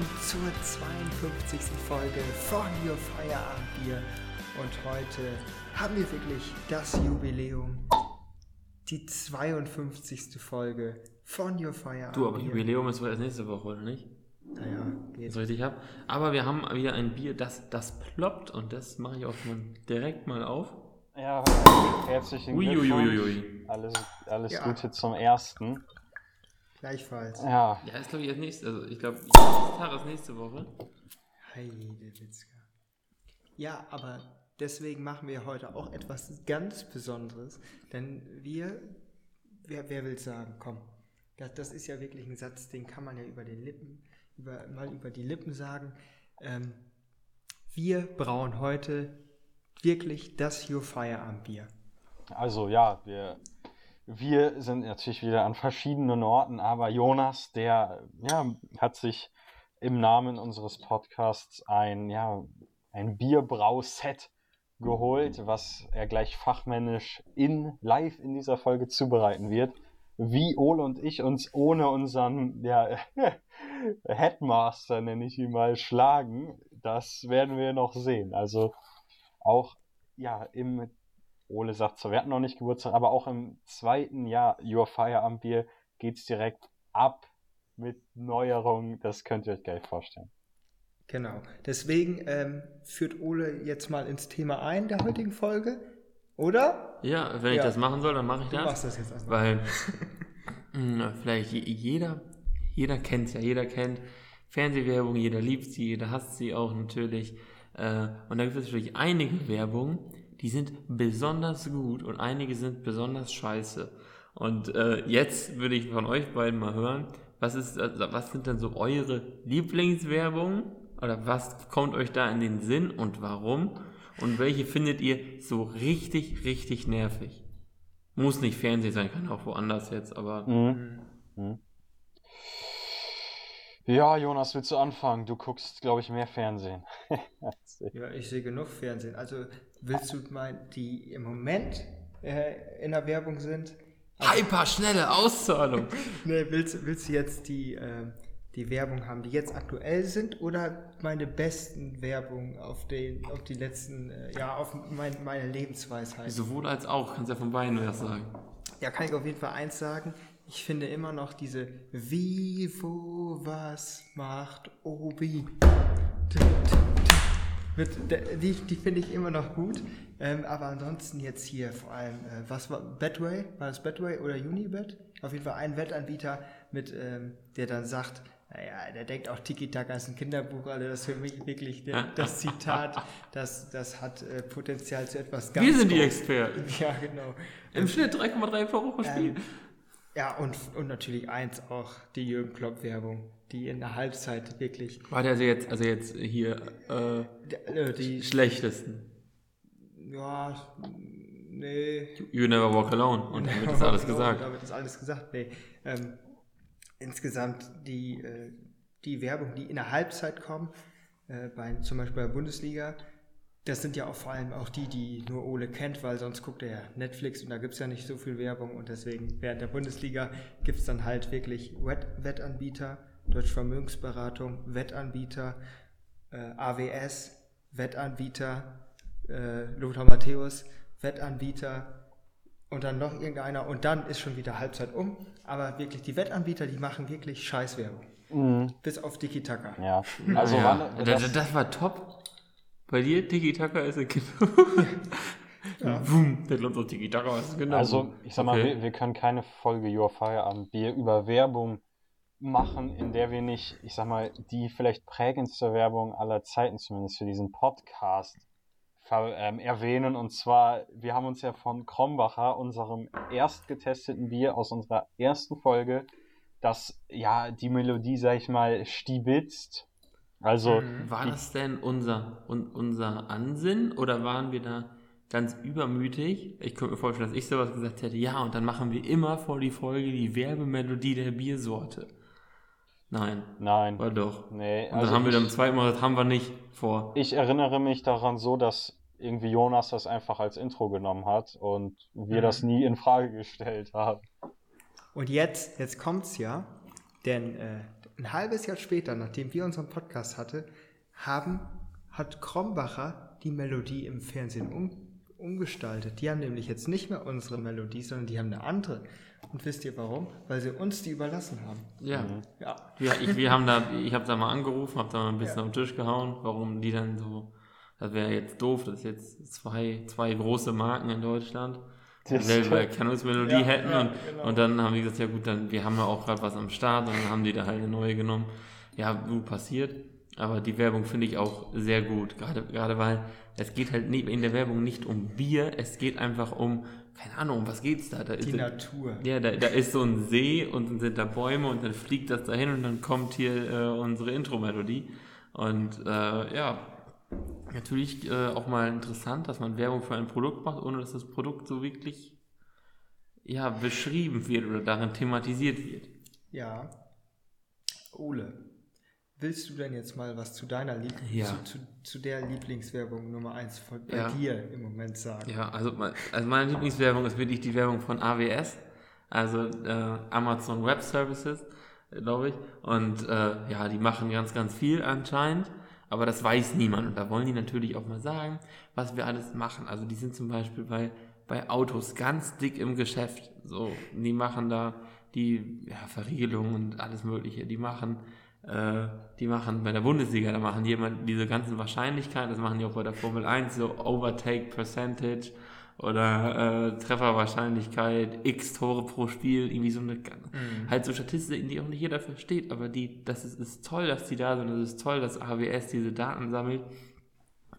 willkommen zur 52. Folge von Your Feierabendbier. Und heute haben wir wirklich das Jubiläum, die 52. Folge von Your Feierabendbier. Du, aber Jubiläum ist wohl erst nächste Woche, oder nicht? Naja, geht. So richtig hab. Aber wir haben wieder ein Bier, das, das ploppt und das mache ich auch mal direkt mal auf. Ja, herzlichen. Glückwunsch. Alles, alles Ja. Gute zum ersten. Gleichfalls. Ja, Ja, ist glaube ich erst nächste, also ich glaube, Tag ist nächste Woche. Heidewitzka. Ja, aber deswegen machen wir heute auch etwas ganz Besonderes, denn wir, wer, wer will sagen, komm, das, das ist ja wirklich ein Satz, den kann man ja über den Lippen, über, mal über die Lippen sagen. Ähm, wir brauen heute wirklich das Your Feierabendbier. also ja, wir, wir sind natürlich wieder an verschiedenen Orten, aber Jonas, der ja, hat sich im Namen unseres Podcasts ein, ja, ein Bierbrauset geholt, was er gleich fachmännisch in live in dieser Folge zubereiten wird. Wie Ole und ich uns ohne unseren ja, Headmaster, nenne ich ihn mal, schlagen, das werden wir noch sehen. Also auch ja im, Ole sagt zwar, wir hatten noch nicht Geburtstag, aber auch im zweiten Jahr Your Feierabend Bier geht's direkt ab mit Neuerungen. Das könnt ihr euch gleich vorstellen. Genau. Deswegen ähm, führt Ole jetzt mal ins Thema ein der heutigen Folge, oder? Ja, wenn ich Ja. das machen soll, dann mache ich Du das. machst das jetzt einfach. Weil mh, vielleicht je- jeder, jeder kennt es ja, jeder kennt Fernsehwerbung, jeder liebt sie, jeder hasst sie auch natürlich. Äh, und da gibt es natürlich einige Werbungen, die sind besonders gut und einige sind besonders scheiße. Und äh, jetzt würde ich von euch beiden mal hören, was ist, also, was sind denn so eure Lieblingswerbungen? Oder was kommt euch da in den Sinn und warum? Und welche findet ihr so richtig, richtig nervig? Muss nicht Fernsehen sein, kann auch woanders jetzt, aber Mhm. Mhm. Ja, Jonas, willst du anfangen? Du guckst, glaube ich, mehr Fernsehen. Ja, ich sehe genug Fernsehen. Also willst du mal, die im Moment äh, in der Werbung sind? Also, hyper schnelle Auszahlung. nee, willst, willst du jetzt die, ähm, die Werbung haben, die jetzt aktuell sind oder meine besten Werbungen auf, den, auf die letzten, äh, ja, auf mein, meine Lebensweisheit? Sowohl als auch, kannst ja von beiden was sagen. Ja, kann ich auf jeden Fall eins sagen. Ich finde immer noch diese Wie, wo, was macht Obi. Mit, die die finde ich immer noch gut. Ähm, aber ansonsten jetzt hier vor allem, äh, was war Betway? War das Betway oder Unibet? Auf jeden Fall ein Wettanbieter, mit, ähm, der dann sagt, naja, der denkt auch Tiki-Taka ist ein Kinderbuch, also das ist für mich wirklich der, das Zitat, das, das hat äh, Potenzial zu etwas ganz Wir sind die. Experten. Ja, genau. Im Schnitt 3,3 pro Woche. Ähm, ja, und, und natürlich eins auch, die Jürgen Klopp-Werbung, die in der Halbzeit wirklich War der also jetzt, also jetzt hier, äh, äh, die, schlechtesten? ja, nee. You never walk alone. Und damit ist alles Genau, gesagt. Damit ist alles gesagt, nee. Ähm, insgesamt die, äh, die Werbung, die in der Halbzeit kommen, äh, bei, zum Beispiel bei der Bundesliga, das sind ja auch vor allem auch die, die nur Ole kennt, weil sonst guckt er ja Netflix und da gibt es ja nicht so viel Werbung und deswegen während der Bundesliga gibt es dann halt wirklich Wett Wettanbieter, Deutsche Vermögensberatung, Wettanbieter, äh, AWS, Wettanbieter, äh, Lothar Matthäus, Wettanbieter und dann noch irgendeiner und dann ist schon wieder Halbzeit um. Aber wirklich, die Wettanbieter, die machen wirklich Scheißwerbung. Mhm. Bis auf Tiki Taka. Ja, also ja, wann, das, das, das war top. Bei dir, Tiki-Taka ist ein Kinderbuch. Wum, der glaubt so, Tiki-Taka ist Kinderbuch. Also, ich sag mal, Okay. wir, wir können keine Folge Your Feierabend Bier über Werbung machen, in der wir nicht, ich sag mal, die vielleicht prägendste Werbung aller Zeiten, zumindest für diesen Podcast, ähm, erwähnen. Und zwar, wir haben uns ja von Krombacher, unserem erst getesteten Bier aus unserer ersten Folge, das ja die Melodie, sag ich mal, stibitzt. Also, War das denn unser, un, unser Ansinn oder waren wir da ganz übermütig? Ich könnte mir vorstellen, dass ich sowas gesagt hätte, ja, und dann machen wir immer vor die Folge die Werbemelodie der Biersorte. Nein, nein. war doch. Nee, Und dann also haben wir dann zweimal gesagt, das haben wir nicht vor. Ich erinnere mich daran so, dass irgendwie Jonas das einfach als Intro genommen hat und wir Mhm. das nie in Frage gestellt haben. Und jetzt, jetzt kommt's ja, denn äh, ein halbes Jahr später, nachdem wir unseren Podcast hatten, haben, hat Krombacher die Melodie im Fernsehen um, umgestaltet. Die haben nämlich jetzt nicht mehr unsere Melodie, sondern die haben eine andere. Und wisst ihr warum? Weil sie uns die überlassen haben. Ja. Ja. Ja, ich, wir haben da, ich habe da mal angerufen, habe da mal ein bisschen auf den Tisch gehauen, warum die dann so, das wäre jetzt doof, dass jetzt zwei, zwei große Marken in Deutschland Stimmt. Erkennungsmelodie Ja, hätten ja, und, genau. und dann haben die gesagt, ja gut, dann wir haben ja auch gerade was am Start und dann haben die da halt eine neue genommen. Ja, gut passiert, aber die Werbung finde ich auch sehr gut, gerade gerade weil es geht halt nicht, in der Werbung nicht um Bier, es geht einfach um keine Ahnung, um was geht's da? da Die ist, Natur. ja, da, da ist so ein See und dann sind da Bäume und dann fliegt das dahin und dann kommt hier äh, unsere Intro-Melodie. Und äh, ja, natürlich äh, auch mal interessant, dass man Werbung für ein Produkt macht, ohne dass das Produkt so wirklich ja, beschrieben wird oder darin thematisiert wird. Ja. Ole, willst du denn jetzt mal was zu deiner Lieb Ja. zu, zu, zu der Lieblingswerbung Nummer 1 von bei Ja. dir im Moment sagen? Ja, also, also meine Lieblingswerbung ist wirklich die Werbung von AWS, also äh, Amazon Web Services, glaube ich. Und äh, ja, die machen ganz, ganz viel anscheinend, aber das weiß niemand. Und da wollen die natürlich auch mal sagen, was wir alles machen. Also die sind zum Beispiel bei, bei Autos ganz dick im Geschäft. So, die machen da die ja, Verriegelung und alles Mögliche. Die machen äh, die machen bei der Bundesliga, da machen die immer diese ganzen Wahrscheinlichkeiten, das machen die auch bei der Formel 1, so Overtake Percentage oder äh, Trefferwahrscheinlichkeit, x Tore pro Spiel, irgendwie so eine, halt so Statistiken, die auch nicht jeder versteht, aber die, das ist, ist toll, dass die da sind, es ist toll, dass AWS diese Daten sammelt.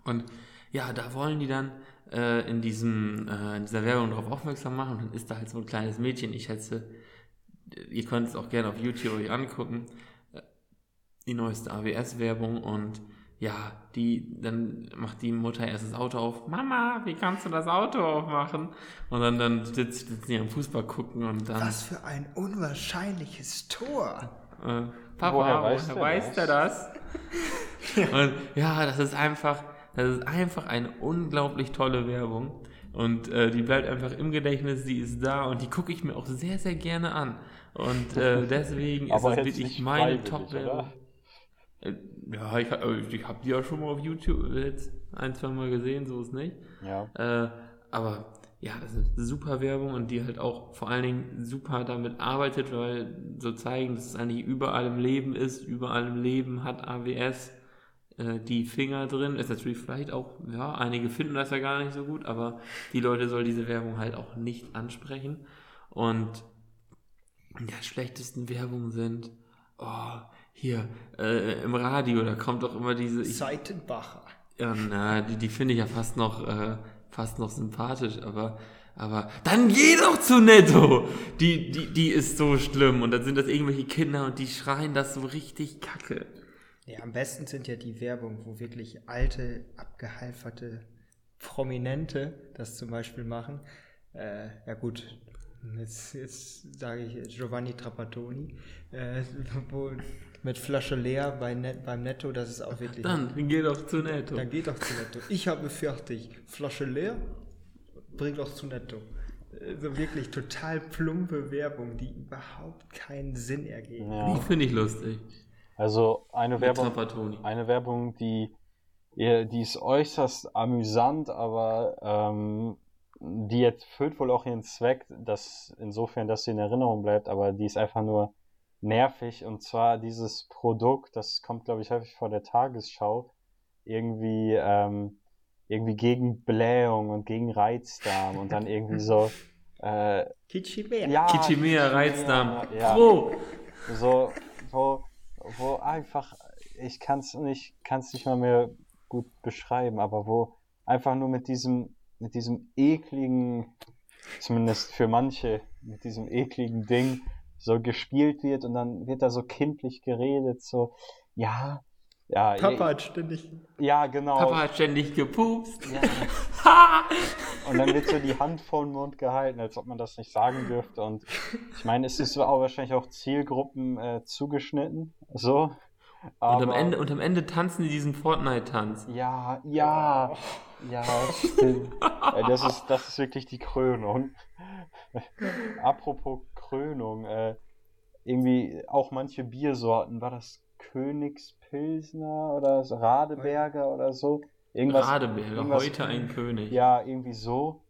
Und ja, da wollen die dann äh, in, diesem, äh, in dieser Werbung darauf aufmerksam machen. Und dann ist da halt so ein kleines Mädchen, ich schätze, ihr könnt es auch gerne auf YouTube euch angucken, äh, die neueste AWS-Werbung und ja, die, dann macht die Mutter erst das Auto auf. Mama, wie kannst du das Auto aufmachen? Und dann, dann sitzt, sitzen die am Fußball gucken und dann, Was für ein unwahrscheinliches Tor. äh, Papa, Woher woher weiß weiß, der das? und ja, das ist einfach, das ist einfach eine unglaublich tolle Werbung. Und äh, die bleibt einfach im Gedächtnis, die ist da und die gucke ich mir auch sehr, sehr gerne an. Und äh, deswegen ist das wirklich meine Top-Werbung. Äh, Ja, ich, äh, ich habe die ja schon mal auf YouTube jetzt ein, zwei Mal gesehen, so ist nicht. Ja. Äh, aber ja, das ist eine super Werbung und die halt auch vor allen Dingen super damit arbeitet, weil so zeigen, dass es eigentlich überall im Leben ist. Überall im Leben hat AWS äh, die Finger drin. Ist natürlich vielleicht auch, ja, einige finden das ja gar nicht so gut, aber die Leute soll diese Werbung halt auch nicht ansprechen. Und ja, schlechtesten Werbungen sind, oh, hier, äh, im Radio, da kommt doch immer diese, ich, Seitenbacher. ja, na, die, die finde ich ja fast noch, äh, fast noch sympathisch, aber, aber dann geh doch zu Netto! Die, die, die ist so schlimm und dann sind das irgendwelche Kinder und die schreien das so richtig kacke. Ja, am besten sind ja die Werbung, wo wirklich alte, abgehalferte Prominente das zum Beispiel machen. Äh, ja gut, jetzt, jetzt sage ich Giovanni Trapattoni, äh, wo, mit Flasche leer bei Net, beim Netto, das ist auch wirklich... Dann geh doch zu Netto. Dann geht doch zu Netto. Ich habe fertig. Flasche leer, bring doch zu Netto. So wirklich total plumpe Werbung, die überhaupt keinen Sinn ergeben. Die ja. finde ich lustig. Also eine Mit Werbung, Trapattoni. eine Werbung, die, die ist äußerst amüsant, aber ähm, die jetzt füllt wohl auch ihren Zweck, dass insofern, dass sie in Erinnerung bleibt, aber die ist einfach nur nervig. Und zwar dieses Produkt, das kommt, glaube ich, häufig vor der Tagesschau, irgendwie, ähm, irgendwie gegen Blähung und gegen Reizdarm und dann irgendwie so, äh, Kitschibär. ja, Kichimea, Reizdarm. ja. Pro! so, wo, wo einfach, ich kann es nicht, kann's nicht mal mehr gut beschreiben, aber wo einfach nur mit diesem, mit diesem ekligen, zumindest für manche, mit diesem ekligen Ding so gespielt wird und dann wird da so kindlich geredet, so, ja, ja, Papa hat ständig. ja, genau. Papa hat ständig gepupst. Ja. Und dann wird so die Hand vor den Mund gehalten, als ob man das nicht sagen dürfte. Und ich meine, es ist auch wahrscheinlich auch Zielgruppen äh, zugeschnitten. So. Und Aber, am, Ende, und am Ende tanzen die diesen Fortnite-Tanz. Ja, ja, ja, stimmt. Das, ist, das ist wirklich die Krönung. Apropos Krönung, äh, irgendwie auch manche Biersorten, war das Königspilsner oder Radeberger oder so? Irgendwas, Radeberger, irgendwas- heute ein König. Ja, irgendwie so.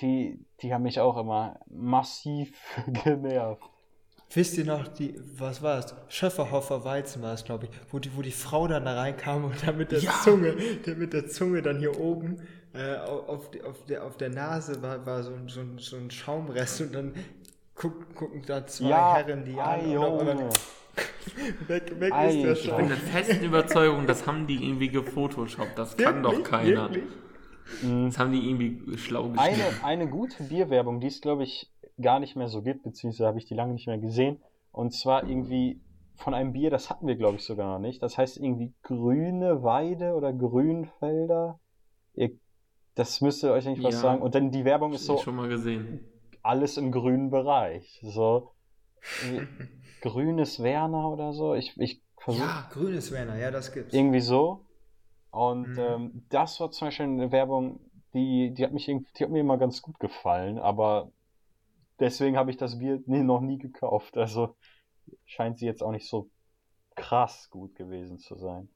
Die, die haben mich auch immer massiv genervt. Wisst ihr noch, die, was war es? Schöfferhofer Weizen war es, glaube ich, wo die, wo die Frau dann da reinkam und dann mit der Ja. Zunge, der mit der Zunge dann hier oben äh, au- auf, auf, der, auf der Nase war, war so, ein- so, ein- so ein Schaumrest und dann guck, gucken da zwei Ja, Herren die an und, und dann Junge. weg, weg Ei, ist der ich Ich bin Schaum. der festen Überzeugung, das haben die irgendwie gefotoshoppt. Das kann doch Wirklich? keiner. Wirklich? Das haben die irgendwie schlau geschrieben. Eine, eine gute Bierwerbung, die es, glaube ich, gar nicht mehr so gibt, beziehungsweise habe ich die lange nicht mehr gesehen. Und zwar irgendwie von einem Bier, das hatten wir, glaube ich, sogar noch nicht. Das heißt irgendwie Grüne Weide oder Grünfelder. Ihr, das müsste euch eigentlich was Ja. sagen. Und dann die Werbung ist so schon mal gesehen. alles im grünen Bereich. So grünes Werner oder so. Ich, ich versuche Ja, grünes Werner, ja, das gibt's. irgendwie so. Und Mhm. ähm, das war zum Beispiel eine Werbung, die, die hat mich die hat mir immer ganz gut gefallen, aber deswegen habe ich das Bier nie, noch nie gekauft. Also scheint sie jetzt auch nicht so krass gut gewesen zu sein.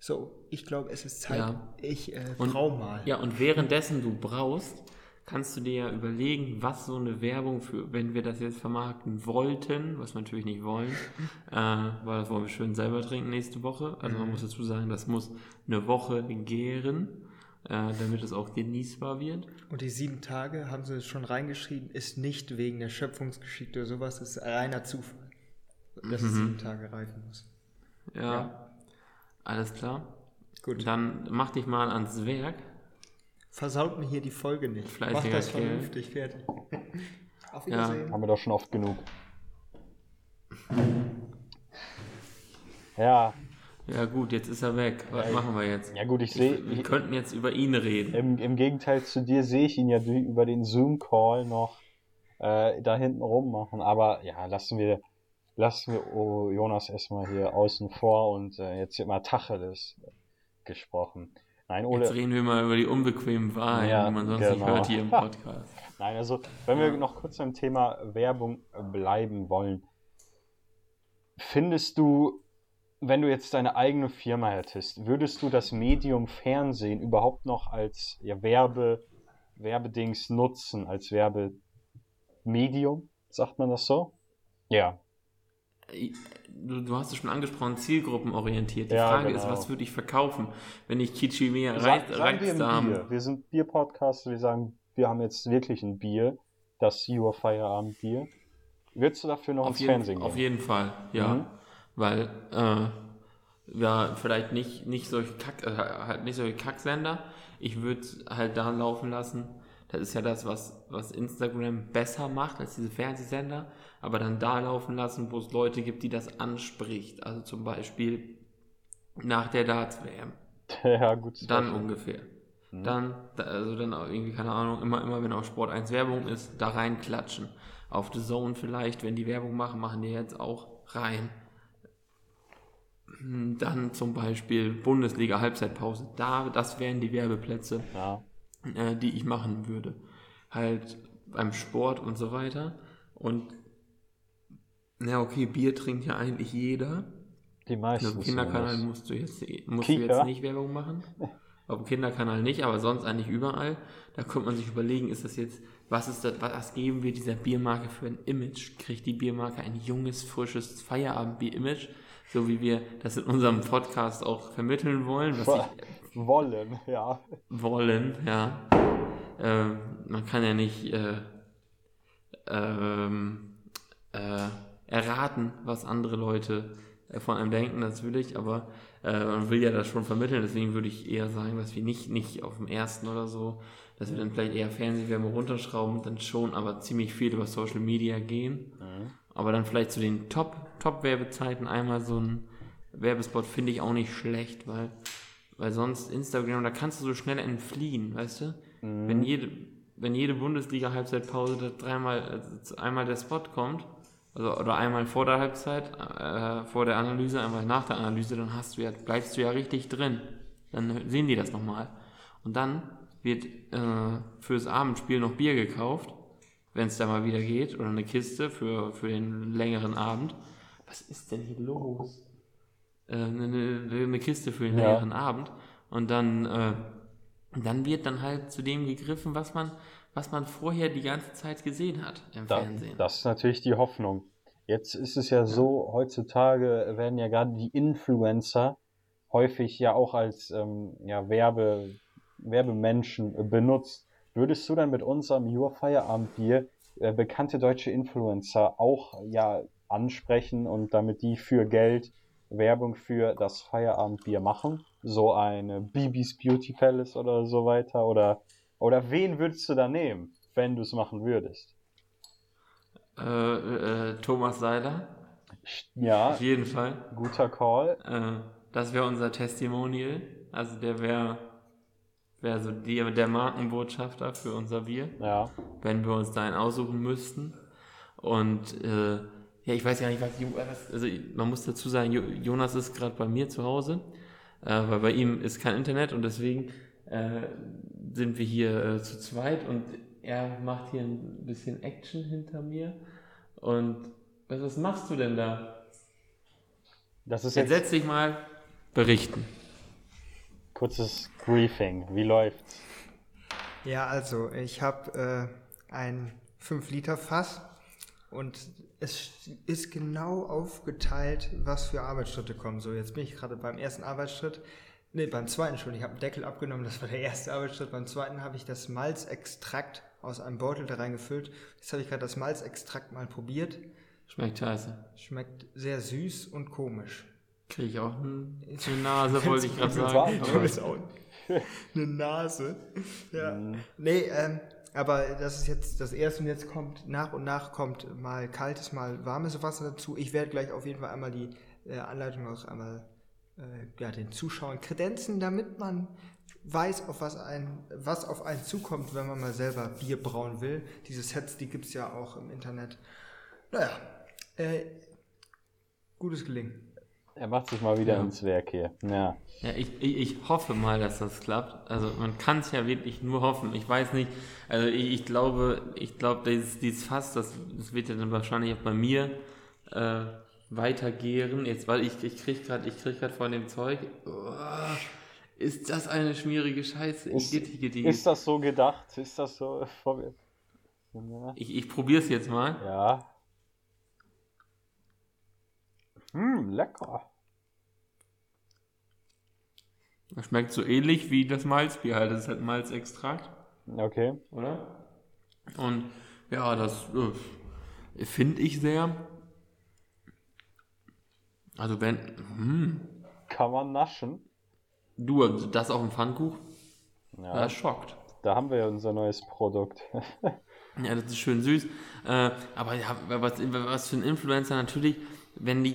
So, ich glaube, es ist Zeit, Ja. ich äh, Und- brau mal. Ja, und währenddessen du brauchst, kannst du dir ja überlegen, was so eine Werbung für, wenn wir das jetzt vermarkten wollten, was wir natürlich nicht wollen, äh, weil das wollen wir schön selber trinken nächste Woche. Also man muss dazu sagen, das muss eine Woche gären, äh, damit es auch genießbar wird. Und die sieben Tage, haben sie schon reingeschrieben, ist nicht wegen der Schöpfungsgeschichte oder sowas, ist reiner Zufall, dass es sieben Tage reifen muss. Ja, Ja. Alles klar. Gut. Dann mach dich mal ans Werk. Versaut mir hier die Folge nicht. Fleißiger Mach das Kerl. vernünftig fertig. Auf Ja. Wiedersehen. Haben wir doch schon oft genug. Ja, Ja gut, jetzt ist er weg. Was machen wir jetzt? ja gut, ich sehe, Wir könnten jetzt über ihn reden. im, im Gegenteil zu dir sehe ich ihn ja durch- über den Zoom-Call noch äh, da hinten rummachen. Aber ja, lassen wir, lassen wir Jonas erstmal hier außen vor und äh, jetzt wird mal Tacheles gesprochen. Nein, Ole, Jetzt reden wir mal über die unbequemen Wahlen, Ja, die man sonst nicht genau. hört hier im Podcast. Nein, also wenn wir noch kurz beim Thema Werbung bleiben wollen, findest du, wenn du jetzt deine eigene Firma hättest, würdest du das Medium Fernsehen überhaupt noch als ja, Werbe, Werbedings nutzen, als Werbemedium? Sagt man das so? Ja. Du, du hast es schon angesprochen, zielgruppenorientiert. Die Ja, Frage ist, genau. was würde ich verkaufen, wenn ich Kichimea Sa Reiz, Reizdarm... Bier. Wir sind Bier-Podcast, wir sagen, wir haben jetzt wirklich ein Bier, das Your Feierabend-Bier. Würdest du dafür noch Auf ins jeden, Fernsehen auf gehen? jeden Fall, ja. Mhm. Weil, äh, ja, vielleicht nicht, nicht solche Kack, äh, halt nicht solche Kacksender. Ich würde halt da laufen lassen. Das ist ja das, was, was Instagram besser macht als diese Fernsehsender. Aber dann da laufen lassen, wo es Leute gibt, die das anspricht. Also zum Beispiel nach der Darts-WM. ja, gut. Dann ungefähr. Dann, da- also dann auch irgendwie, keine Ahnung, immer, immer wenn auf Sport 1 Werbung ist, da reinklatschen. Auf The Zone vielleicht, wenn die Werbung machen, machen die jetzt auch rein. Dann zum Beispiel Bundesliga Halbzeitpause. Da, das wären die Werbeplätze, Ja. Äh, die ich machen würde. Halt beim Sport und so weiter. Und na okay, Bier trinkt ja eigentlich jeder. Die Auf meisten. dem Kinderkanal zumindest. musst du jetzt, musst du jetzt nicht Werbung machen. Auf dem Kinderkanal nicht, aber sonst eigentlich überall. Da könnte man sich überlegen, ist das jetzt, was ist das, was geben wir dieser Biermarke für ein Image? Kriegt die Biermarke ein junges, frisches Feierabendbier-Image? So wie wir das in unserem Podcast auch vermitteln wollen, was ich Wollen, ja. wollen, ja. Ähm, man kann ja nicht äh, ähm, äh, erraten, was andere Leute äh, von einem denken, natürlich, aber äh, man will ja das schon vermitteln, deswegen würde ich eher sagen, dass wir nicht, nicht auf dem ersten oder so, dass wir dann vielleicht eher Fernsehwerbung runterschrauben und dann schon aber ziemlich viel über Social Media gehen. Aber dann vielleicht zu den Top, Top-Werbezeiten einmal so ein Werbespot finde ich auch nicht schlecht, weil, weil sonst Instagram, da kannst du so schnell entfliehen, weißt du? Wenn jede, wenn jede Bundesliga-Halbzeitpause da dreimal, also einmal der Spot kommt, also oder einmal vor der Halbzeit, äh, vor der Analyse, einmal nach der Analyse, dann hast du ja, bleibst du ja richtig drin. Dann sehen die das nochmal. Und dann wird äh, fürs Abendspiel noch Bier gekauft wenn es da mal wieder geht, oder eine Kiste für, für den längeren Abend. Was ist denn hier los? Äh, eine, eine Kiste für den Ja. längeren Abend. Und dann, äh, dann wird dann halt zu dem gegriffen, was man, was man vorher die ganze Zeit gesehen hat im Da, Fernsehen. das ist natürlich die Hoffnung. Jetzt ist es ja so, heutzutage werden ja gerade die Influencer häufig ja auch als ähm, ja, Werbe, Werbemenschen benutzt. Würdest du dann mit unserem Your Feierabendbier äh, bekannte deutsche Influencer auch ja ansprechen und damit die für Geld Werbung für das Feierabendbier machen? So eine Bibis Beauty Palace oder so weiter? Oder, oder wen würdest du da nehmen, wenn du es machen würdest? Äh, äh, Thomas Seiler, Ja, auf jeden Fall. guter Call. Äh, das wäre unser Testimonial. Also der wäre wär so die, der Markenbotschafter für unser Bier, Ja. wenn wir uns da einen aussuchen müssten. Und äh, ja, ich weiß gar nicht, was, was also man muss dazu sagen, Jo- Jonas ist gerade bei mir zu Hause, äh, weil bei ihm ist kein Internet und deswegen äh, sind wir hier äh, zu zweit und er macht hier ein bisschen Action hinter mir. Und was, was machst du denn da? Das ist Jetzt jetzt setz dich mal berichten. kurzes Briefing. Wie läuft's? Ja, also ich habe äh, ein 5-Liter-Fass und es ist genau aufgeteilt, was für Arbeitsschritte kommen. So, jetzt bin ich gerade beim ersten Arbeitsschritt. Ne, beim zweiten schon. Ich habe einen Deckel abgenommen, das war der erste Arbeitsschritt. Beim zweiten habe ich das Malzextrakt aus einem Beutel da reingefüllt. Jetzt habe ich gerade das Malzextrakt mal probiert. Schmeckt scheiße. Schmeckt sehr süß und komisch. Kriege ich auch ein- eine Nase, wollte ich gerade sagen. warten. Eine Nase. Ja. Mhm. Nee, ähm, aber das ist jetzt das erste und jetzt kommt nach und nach kommt mal kaltes, mal warmes Wasser dazu. Ich werde gleich auf jeden Fall einmal die äh, Anleitung auch einmal äh, ja, den Zuschauern kredenzen, damit man weiß, auf was, ein, was auf einen zukommt, wenn man mal selber Bier brauen will. Diese Sets, die gibt es ja auch im Internet. Naja, äh, gutes Gelingen. Er macht sich mal wieder Ja. ins Werk hier. Ja. ja, ich, ich, ich hoffe mal, dass das klappt. Also man kann es ja wirklich nur hoffen. Ich weiß nicht, also ich, ich glaube, ich glaube, dieses, dieses Fass, das, das wird ja dann wahrscheinlich auch bei mir äh, weitergären. Jetzt, weil ich, ich krieg gerade, ich krieg gerade von dem Zeug. Oh, ist das eine schmierige Scheiße? Ist, ist das so gedacht? Ist das so ich ich probiere es jetzt mal. ja. Hm, lecker. Das schmeckt so ähnlich wie das Malzbier halt. Das ist halt Malzextrakt. Okay. oder? Und ja, das äh, finde ich sehr. Also wenn hm, Kann man naschen. du das auf dem Pfannkuchen, Ja. das schockt. Da haben wir ja unser neues Produkt. Ja, das ist schön süß. Äh, aber ja, was, was für ein Influencer natürlich, wenn die,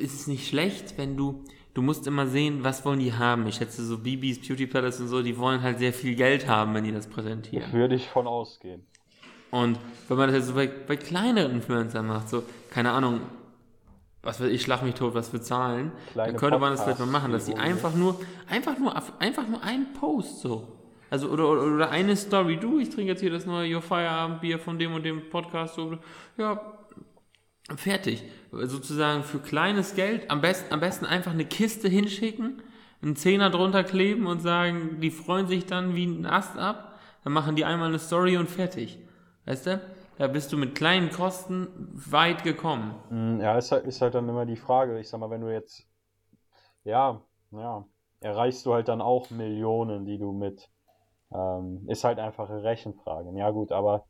ist es nicht schlecht, wenn du, du musst immer sehen, was wollen die haben. Ich schätze so Bibis, Beauty Palace und so, die wollen halt sehr viel Geld haben, wenn die das präsentieren. Würde ich von ausgehen. Und wenn man das jetzt so bei, bei kleineren Influencern macht, so, keine Ahnung, was weiß ich, schlag mich tot, was für Zahlen, Kleine dann könnte man das vielleicht mal machen, dass die einfach nur, einfach nur, einfach nur einen Post so. Also, oder, oder, oder eine Story, du, ich trinke jetzt hier das neue Your Feierabendbier von dem und dem Podcast, so, ja, fertig. Sozusagen für kleines Geld, am besten, am besten einfach eine Kiste hinschicken, einen Zehner drunter kleben und sagen, die freuen sich dann wie ein Ast ab, dann machen die einmal eine Story und fertig. Weißt du? Da bist du mit kleinen Kosten weit gekommen. Mm, Ja, ist halt, ist halt dann immer die Frage. Ich sag mal, wenn du jetzt, ja, ja, erreichst du halt dann auch Millionen, die du mit, ähm, ist halt einfach eine Rechenfrage. Ja gut, aber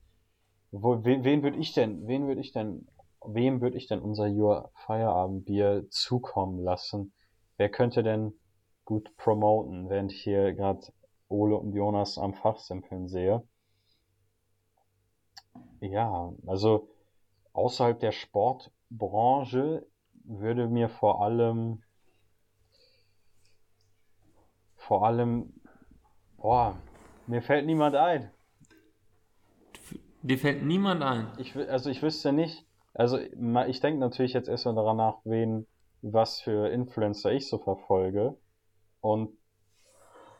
wo, wen, wen würde ich denn, wen würde ich denn, wem würde ich denn unser Your Feierabendbier zukommen lassen? Wer könnte denn gut promoten, während ich hier gerade Ole und Jonas am Fachsimpeln sehe? Ja, also außerhalb der Sportbranche würde mir vor allem vor allem boah, mir fällt niemand ein. Dir fällt niemand ein. Ich also ich wüsste nicht, also ich denke natürlich jetzt erstmal daran nach, wen was für Influencer ich so verfolge und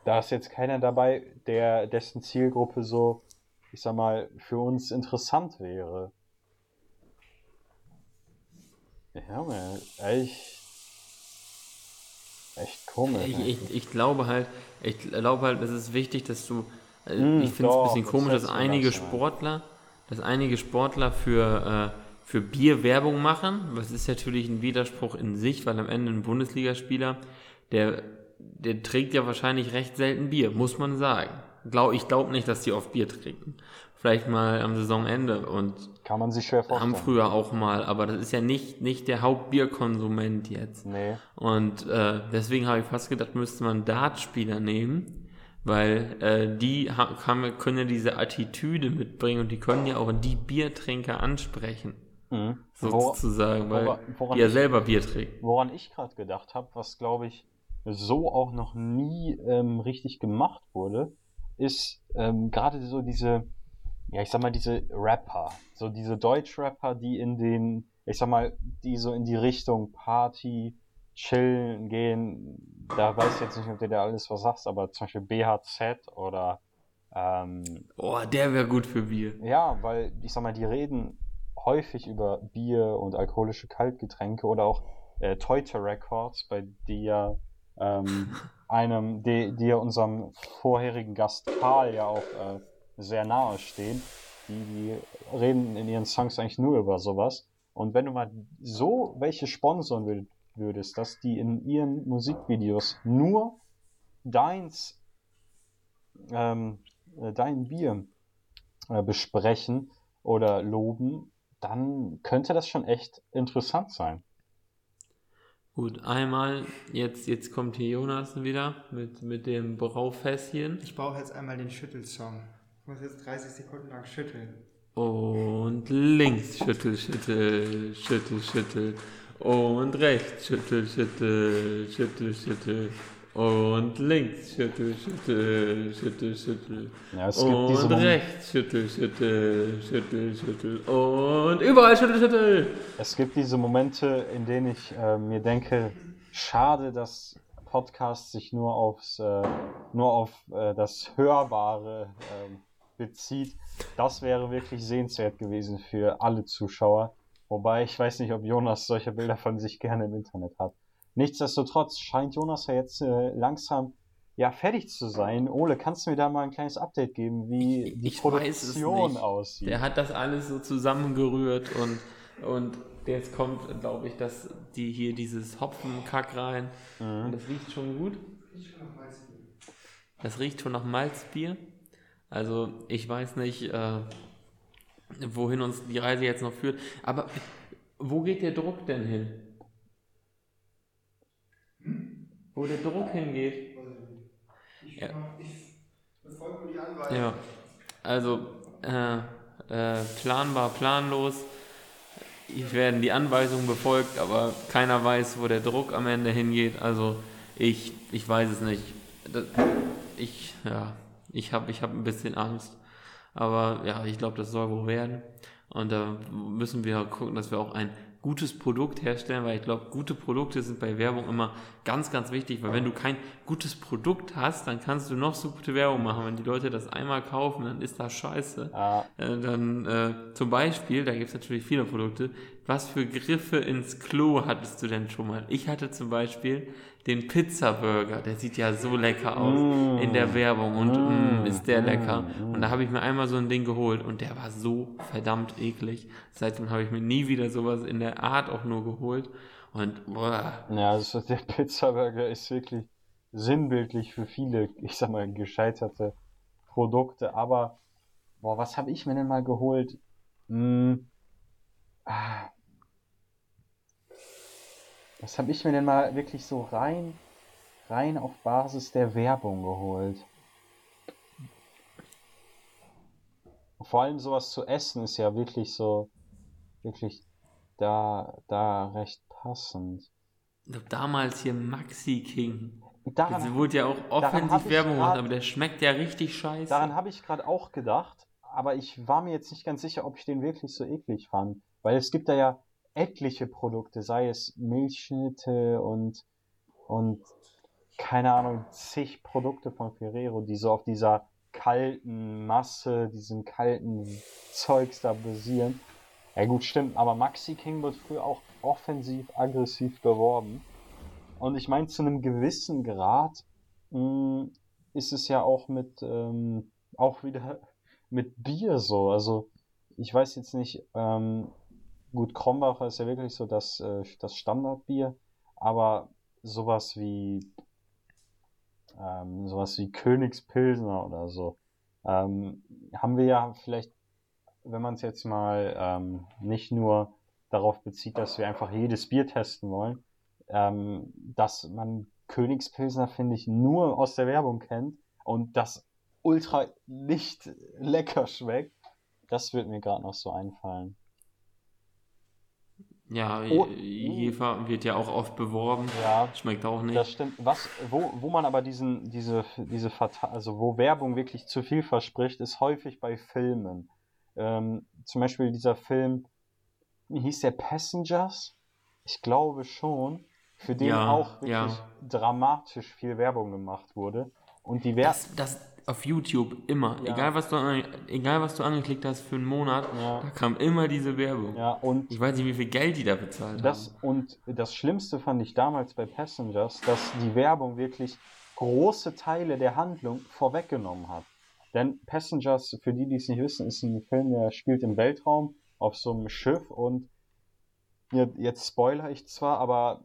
da ist jetzt keiner dabei, der dessen Zielgruppe so ich sag mal, für uns interessant wäre. Ja, man, echt, echt komisch. Ich, ich, ich glaube halt, ich glaube halt, es ist wichtig, dass du, Mm, ich finde es ein bisschen das komisch, dass hättest du einige. Sportler, dass einige Sportler für, äh, für Bier Werbung machen. Das ist natürlich ein Widerspruch in sich, weil am Ende ein Bundesligaspieler, der, der trägt ja wahrscheinlich recht selten Bier, muss man sagen. Glaub, ich glaube nicht, dass die oft Bier trinken. Vielleicht mal am Saisonende und Kann man sich schwer vorstellen. haben früher auch mal, aber das ist ja nicht, nicht der Hauptbierkonsument jetzt. Nee. Und äh, deswegen habe ich fast gedacht, müsste man Dartspieler nehmen, weil äh, die ha haben, können ja diese Attitüde mitbringen und die können ja auch die Biertrinker ansprechen, Mhm. Sozusagen, weil woran die ja ich- selber Bier trinken. woran ich gerade gedacht habe, was glaube ich so auch noch nie ähm, richtig gemacht wurde, ist ähm, gerade so diese, ja ich sag mal diese Rapper, so diese Deutsch-Rapper, die in den, ich sag mal, die so in die Richtung Party, Chillen gehen. Da weiß ich jetzt nicht, ob du da alles was sagst, aber zum Beispiel BHZ oder ähm, Oh, der wäre gut für Bier. ja, weil ich sag mal, die reden häufig über Bier und alkoholische Kaltgetränke oder auch äh, Teute Records, bei die ja ähm, einem, die, die ja unserem vorherigen Gast Karl ja auch äh, sehr nahe stehen. Die, die reden in ihren Songs eigentlich nur über sowas. Und wenn du mal so welche sponsoren würd, würdest, dass die in ihren Musikvideos nur deins, ähm, äh, dein Bier äh, besprechen oder loben, dann könnte das schon echt interessant sein. Gut, einmal, jetzt, jetzt kommt hier Jonas wieder mit, mit dem Braufässchen. Ich brauche jetzt einmal den Schüttelsong. Ich muss jetzt 30 Sekunden lang schütteln. Und links schüttel, schüttel, schüttel, schüttel. Und rechts schüttel, schüttel, schüttel, schüttel. Und links schüttel, schüttel, schüttel, schüttel. Ja, es gibt Und rechts schüttel, schüttel, schüttel, schüttel. Und überall schüttel, schüttel. Es gibt diese Momente, in denen ich äh, mir denke, schade, dass Podcast sich nur aufs, äh, nur auf äh, das Hörbare ähm, bezieht. Das wäre wirklich sehenswert gewesen für alle Zuschauer. Wobei ich weiß nicht, ob Jonas solche Bilder von sich gerne im Internet hat. Nichtsdestotrotz scheint Jonas ja jetzt äh, langsam ja fertig zu sein. Ole, kannst du mir da mal ein kleines Update geben, wie die Ich weiß es Produktion aussieht? Der hat das alles so zusammengerührt und, und jetzt kommt, glaube ich, dass die hier dieses Hopfenkack rein. Mhm. Und das riecht schon gut. Das riecht schon nach Malzbier. Also ich weiß nicht, äh, wohin uns die Reise jetzt noch führt. Aber wo geht der Druck denn hin? Wo der Druck hingeht? Ich, Ja. ich befolge nur die Anweisung. Ja, also äh, äh, planbar, planlos. Ich werden die Anweisungen befolgt, aber keiner weiß, wo der Druck am Ende hingeht. Also ich, ich weiß es nicht. Das, ich, ja, ich habe ich hab ein bisschen Angst. Aber ja, ich glaube, das soll wohl werden. Und da müssen wir gucken, dass wir auch ein gutes Produkt herstellen, weil ich glaube, gute Produkte sind bei Werbung immer ganz, ganz wichtig, weil wenn du kein gutes Produkt hast, dann kannst du noch so gute Werbung machen. Wenn die Leute das einmal kaufen, dann ist das scheiße. Ja, Äh, dann äh, zum Beispiel, da gibt es natürlich viele Produkte, was für Griffe ins Klo hattest du denn schon mal? Ich hatte zum Beispiel den Pizza-Burger, der sieht ja so lecker aus Mm. in der Werbung und Mm, mm, ist der mm, lecker. mm. Und da habe ich mir einmal so ein Ding geholt und der war so verdammt eklig. Seitdem habe ich mir nie wieder sowas in der Art auch nur geholt. Und boah, Ja, also der Pizzaburger ist wirklich sinnbildlich für viele, ich sag mal, gescheiterte Produkte. Aber, boah, was habe ich mir denn mal geholt? Hm, ah, was habe ich mir denn mal wirklich so rein, rein auf Basis der Werbung geholt? Vor allem sowas zu essen ist ja wirklich so, wirklich da, da recht passend. ich glaub, damals hier Maxi King. Daran, Das wurde ja auch offensiv Werbung gemacht, aber der schmeckt ja richtig scheiße. Daran habe ich gerade auch gedacht, aber ich war mir jetzt nicht ganz sicher, ob ich den wirklich so eklig fand. Weil es gibt da ja etliche Produkte, sei es Milchschnitte und, und keine Ahnung, zig Produkte von Ferrero, die so auf dieser kalten Masse, diesem kalten Zeugs da basieren. Ja gut, stimmt, aber Maxi King wird früher auch offensiv, aggressiv beworben. Und ich meine, zu einem gewissen Grad mh, hm, ist es ja auch mit, ähm, auch wieder mit Bier so. Also ich weiß jetzt nicht, ähm, gut, Krombacher ist ja wirklich so das, äh, das Standardbier, aber sowas wie ähm, sowas wie Königspilsner oder so, ähm, haben wir ja vielleicht, wenn man es jetzt mal ähm, nicht nur darauf bezieht, dass wir einfach jedes Bier testen wollen, ähm, dass man Königspilsner, finde ich, nur aus der Werbung kennt und das ultra nicht lecker schmeckt. Das wird mir gerade noch so einfallen. Ja, oh, Jefer wird ja auch oft beworben. Ja, schmeckt auch nicht. Das stimmt. Was, wo, wo man aber diesen, diese, diese also wo Werbung wirklich zu viel verspricht, ist häufig bei Filmen. Ähm, zum Beispiel dieser Film, wie hieß der Passengers? Ich glaube schon, für den ja, auch wirklich ja. dramatisch viel Werbung gemacht wurde. Und die Werbung. Das, das, auf YouTube immer. Ja. Egal, was du, egal was du angeklickt hast für einen Monat, ja. da kam immer diese Werbung. Ja, und ich weiß nicht, wie viel Geld die da bezahlt das, haben. Und das Schlimmste fand ich damals bei Passengers, dass die Werbung wirklich große Teile der Handlung vorweggenommen hat. Denn Passengers, für die, die es nicht wissen, ist ein Film, der spielt im Weltraum auf so einem Schiff und jetzt spoiler ich zwar, aber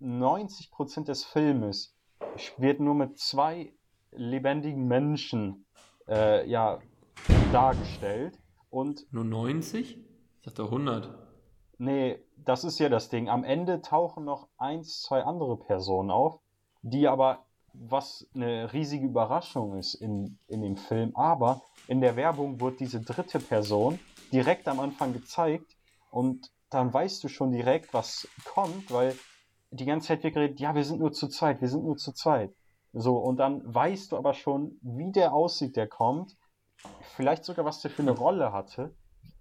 90% des Filmes wird nur mit zwei lebendigen Menschen äh, ja, dargestellt. Und Nur 90? Ich dachte 100. Nee, das ist ja das Ding. Am Ende tauchen noch eins, zwei andere Personen auf, die aber, was eine riesige Überraschung ist in, in dem Film, aber in der Werbung wird diese dritte Person direkt am Anfang gezeigt und dann weißt du schon direkt, was kommt, weil die ganze Zeit wird geredet, ja, wir sind nur zu zweit, wir sind nur zu zweit. So, und dann weißt du aber schon, wie der aussieht, der kommt. Vielleicht sogar, was der für eine Rolle hatte.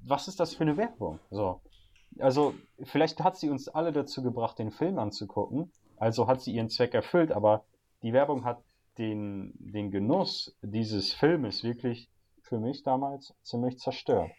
Was ist das für eine Werbung? So. Also, vielleicht hat sie uns alle dazu gebracht, den Film anzugucken. Also hat sie ihren Zweck erfüllt, aber die Werbung hat den, den Genuss dieses Filmes wirklich für mich damals ziemlich zerstört.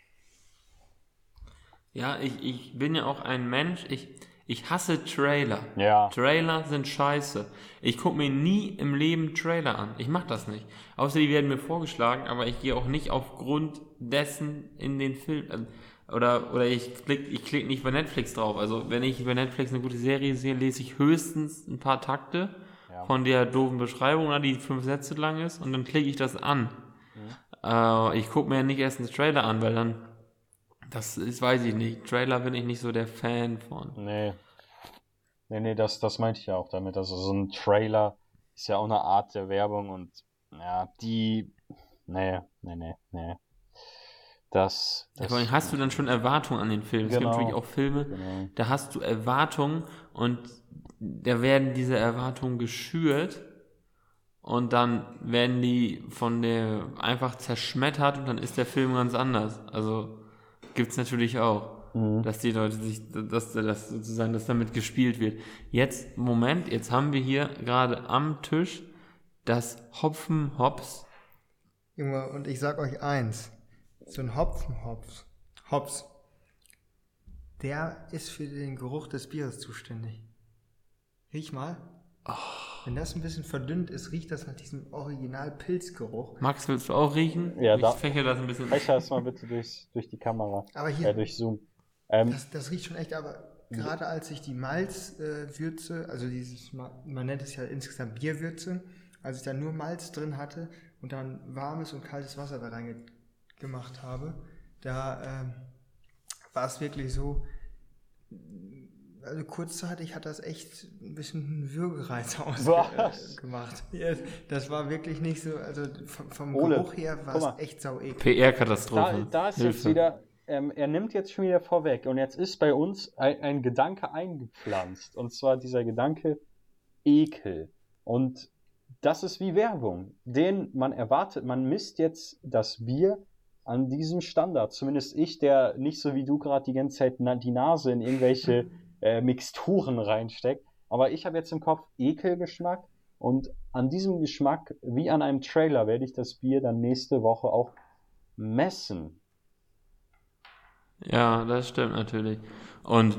Ja, ich, ich bin ja auch ein Mensch, ich, ich hasse Trailer. Ja. Trailer sind scheiße. Ich gucke mir nie im Leben Trailer an. Ich mache das nicht. Außer die werden mir vorgeschlagen, aber ich gehe auch nicht aufgrund dessen in den Film. Äh, oder, oder ich klicke ich klick nicht bei Netflix drauf. Also wenn ich bei Netflix eine gute Serie sehe, lese ich höchstens ein paar Takte ja. von der doofen Beschreibung, die fünf Sätze lang ist, und dann klicke ich das an. Mhm. Äh, ich gucke mir ja nicht erst einen Trailer an, weil dann das ist, weiß ich nicht. Trailer bin ich nicht so der Fan von. Nee. Nee, nee, das, das meinte ich ja auch damit. Also so ein Trailer ist ja auch eine Art der Werbung und ja, die. Nee, nee, nee, nee. Das. das ja, hast du dann schon Erwartungen an den Film? Genau, es gibt genau. natürlich auch Filme, genau. da hast du Erwartungen und da werden diese Erwartungen geschürt und dann werden die von der einfach zerschmettert und dann ist der Film ganz anders. Also gibt es natürlich auch. Mhm. Dass die Leute sich, dass, dass sozusagen, dass damit gespielt wird. Jetzt, Moment, jetzt haben wir hier gerade am Tisch das Hopfen Hops. Junge, und ich sag euch eins: so ein Hopfen Hops, Hops, der ist für den Geruch des Bieres zuständig. Riech mal. Oh. Wenn das ein bisschen verdünnt ist, riecht das nach diesem Original-Pilzgeruch. Max, willst du auch riechen? Ja, ich da. fäche das ein bisschen. Fächer es mal bitte durch, durch die Kamera. Aber hier. Äh, durch Zoom. Ähm, das, das, riecht schon echt, aber gerade als ich die Malzwürze, äh, also dieses, man nennt es ja insgesamt Bierwürze, als ich da nur Malz drin hatte und dann warmes und kaltes Wasser da reingemacht habe, da äh, war es wirklich so, also kurzzeitig hat das echt ein bisschen Würgereiz ausgemacht. Ja, das war wirklich nicht so, also vom, Ole, Geruch her war es echt sau eklig. PR-Katastrophe. Da, da, ist Hilfe. jetzt wieder, ähm, er nimmt jetzt schon wieder vorweg und jetzt ist bei uns ein, ein Gedanke eingepflanzt und zwar dieser Gedanke Ekel. Und das ist wie Werbung, den man erwartet, man misst jetzt das Bier an diesem Standard. Zumindest ich, der nicht so wie du gerade die ganze Zeit die Nase in irgendwelche äh, Mixturen reinsteckt. Aber ich habe jetzt im Kopf Ekelgeschmack Und an diesem Geschmack, wie an einem Trailer, werde ich das Bier dann nächste Woche auch messen. Ja, das stimmt natürlich. Und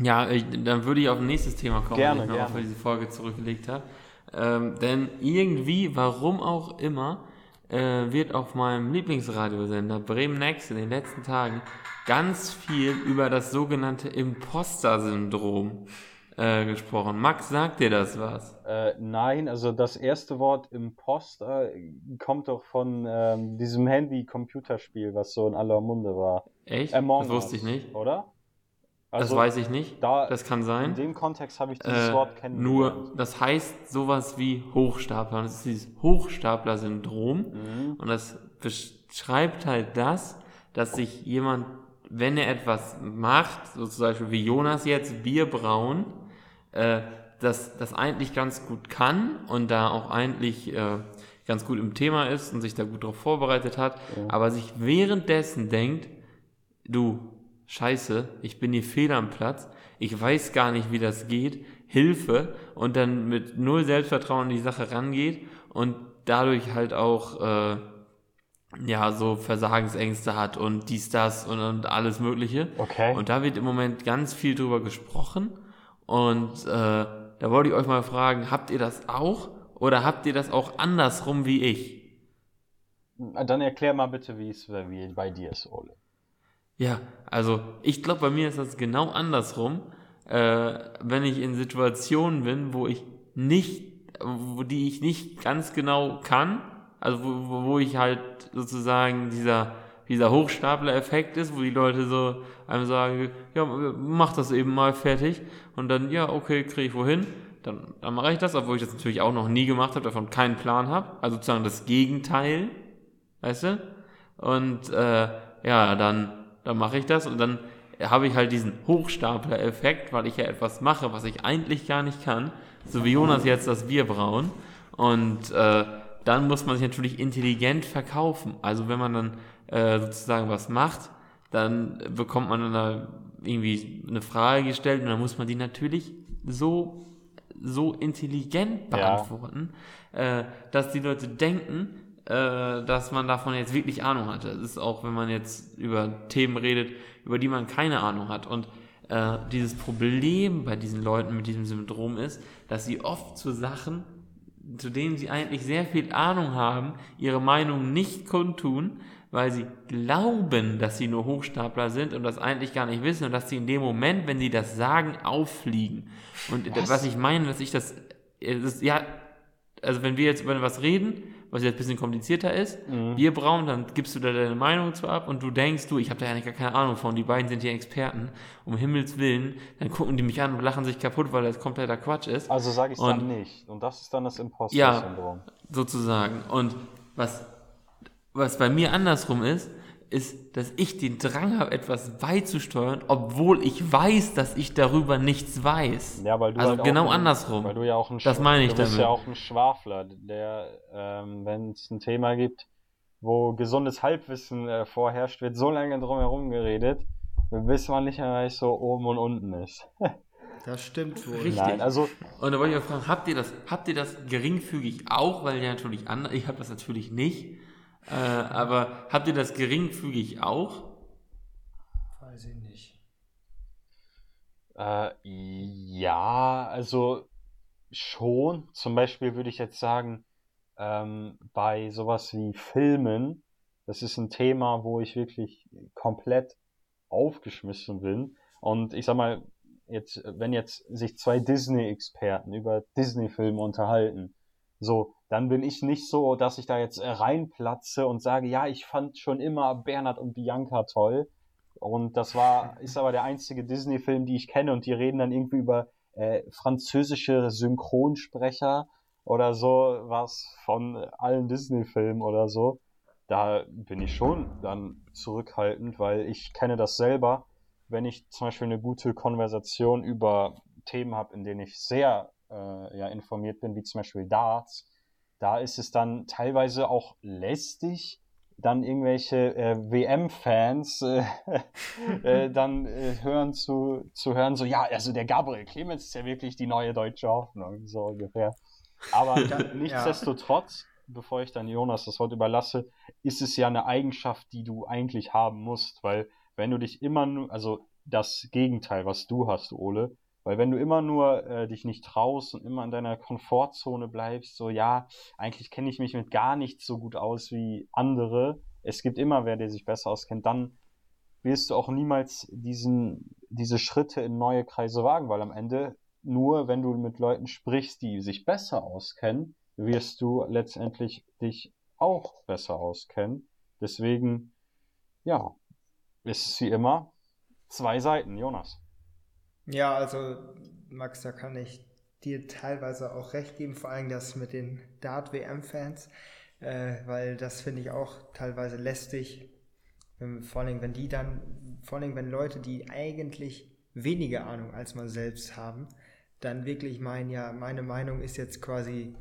ja, ich, dann würde ich auf ein nächstes Thema kommen, Gerne, wenn ich gerne. noch für diese Folge zurückgelegt habe. Ähm, denn irgendwie, warum auch immer, äh, wird auf meinem Lieblingsradiosender Bremen Next in den letzten Tagen ganz viel über das sogenannte Imposter-Syndrom äh, gesprochen. Max, sagt dir das was? Äh, nein, also das erste Wort Imposter kommt doch von ähm, diesem Handy-Computerspiel, was so in aller Munde war. Echt? Among das wusste Us, ich nicht. Oder? Das Also, weiß ich nicht. da- das kann In sein. dem Kontext habe ich dieses Äh, Wort kennengelernt. nur, das heißt sowas wie Hochstapler. Das ist dieses Hochstapler-Syndrom. Mhm. Und das beschreibt halt das, dass sich jemand, wenn er etwas macht, so zum Beispiel wie Jonas jetzt, Bier brauen, äh, das, das eigentlich ganz gut kann und da auch eigentlich äh, ganz gut im Thema ist und sich da gut darauf vorbereitet hat, aber sich währenddessen denkt, du, scheiße, ich bin hier fehl am Platz, ich weiß gar nicht, wie das geht, Hilfe und dann mit null Selbstvertrauen an die Sache rangeht und dadurch halt auch äh, ja so Versagensängste hat und dies, das und, und alles Mögliche. Okay. Und da wird im Moment ganz viel drüber gesprochen und äh, da wollte ich euch mal fragen, habt ihr das auch oder habt ihr das auch andersrum wie ich? Dann erklär mal bitte, wie es bei dir ist, Ole. Ja, also ich glaube, bei mir ist das genau andersrum. Äh, wenn ich in Situationen bin, wo ich nicht, wo die ich nicht ganz genau kann, also wo, wo- ich halt sozusagen dieser, dieser Hochstapler-Effekt ist, wo die Leute so einem sagen, ja, mach das eben mal fertig und dann, ja, okay, kriege ich wohin, dann, dann mache ich das, obwohl ich das natürlich auch noch nie gemacht habe, davon keinen Plan habe, also sozusagen das Gegenteil, weißt du? Und äh, ja, dann, dann mache ich das und dann habe ich halt diesen Hochstapler-Effekt, weil ich ja etwas mache, was ich eigentlich gar nicht kann, so wie Jonas jetzt das Bier brauen. Und äh, dann muss man sich natürlich intelligent verkaufen. Also wenn man dann äh, sozusagen was macht, dann bekommt man dann da irgendwie eine Frage gestellt und dann muss man die natürlich so so intelligent Ja. beantworten, äh, dass die Leute denken, dass man davon jetzt wirklich Ahnung hatte. Es ist auch, wenn man jetzt über Themen redet, über die man keine Ahnung hat. Und äh, dieses Problem bei diesen Leuten mit diesem Syndrom ist, dass sie oft zu Sachen, zu denen sie eigentlich sehr viel Ahnung haben, ihre Meinung nicht kundtun, weil sie glauben, dass sie nur Hochstapler sind und das eigentlich gar nicht wissen und dass sie in dem Moment, wenn sie das sagen, auffliegen. Und was, ich meine, dass ich das, äh, das, ja, also wenn wir jetzt über was reden, was jetzt ein bisschen komplizierter ist, wir brauen, dann gibst du da deine Meinung zu ab und du denkst, du, ich habe da eigentlich gar keine Ahnung von, die beiden sind hier Experten, um Himmels Willen, dann gucken die mich an und lachen sich kaputt, weil das kompletter Quatsch ist. Also sage ich dann nicht. Und das ist dann das Imposter-Syndrom. sozusagen. Und was, was bei mir andersrum ist, ist, dass ich den Drang habe, etwas beizusteuern, obwohl ich weiß, dass ich darüber nichts weiß. Ja, weil du also halt auch genau ein- andersrum. Weil du ja auch ein Das meine ich du bist damit. ja auch ein Schwafler, der, ähm, wenn es ein Thema gibt, wo gesundes Halbwissen äh, vorherrscht, wird so lange drum herum geredet, bis man nicht mehr weiß, so oben und unten ist. Das stimmt wohl. Richtig. Nein, also Und da wollte ich auch fragen, habt ihr das, habt ihr das geringfügig auch, weil ja natürlich anders, ich habe das natürlich nicht, äh, aber habt ihr das geringfügig auch? Weiß ich nicht. Äh, ja, also schon. Zum Beispiel würde ich jetzt sagen, ähm, bei sowas wie Filmen, das ist ein Thema, wo ich wirklich komplett aufgeschmissen bin. Und ich sag mal, jetzt, wenn jetzt sich zwei Disney-Experten über Disney-Filme unterhalten, so, dann bin ich nicht so, dass ich da jetzt äh, reinplatze und sage, ja, ich fand schon immer Bernhard und Bianca toll. Und das war, ist aber der einzige Disney-Film, die ich kenne und die reden dann irgendwie über äh, französische Synchronsprecher oder so was von allen Disney-Filmen oder so. Da bin ich schon dann zurückhaltend, weil ich kenne das selber. Wenn ich zum Beispiel eine gute Konversation über Themen habe, in denen ich sehr äh, ja, informiert bin, wie zum Beispiel Darts, da ist es dann teilweise auch lästig, dann irgendwelche äh, WM-Fans äh, äh, dann äh, hören zu, zu hören, so, ja, also der Gabriel Clemens ist ja wirklich die neue deutsche Hoffnung, so ungefähr. Aber nichtsdestotrotz, bevor ich dann Jonas das Wort überlasse, ist es ja eine Eigenschaft, die du eigentlich haben musst, weil wenn du dich immer nur, also das Gegenteil, was du hast, Ole, weil wenn du immer nur äh, dich nicht traust und immer in deiner Komfortzone bleibst, so ja, eigentlich kenne ich mich mit gar nichts so gut aus wie andere, es gibt immer wer, der sich besser auskennt, dann wirst du auch niemals diesen, diese Schritte in neue Kreise wagen, weil am Ende nur, wenn du mit Leuten sprichst, die sich besser auskennen, wirst du letztendlich dich auch besser auskennen. Deswegen, ja, ist es wie immer zwei Seiten, Jonas. Ja, also Max, da kann ich dir teilweise auch recht geben, vor allem das mit den Dart-WM-Fans, äh, weil das finde ich auch teilweise lästig, wenn, vor allem wenn die dann, vor allem wenn Leute, die eigentlich weniger Ahnung als man selbst haben, dann wirklich meinen, ja, meine Meinung ist jetzt quasi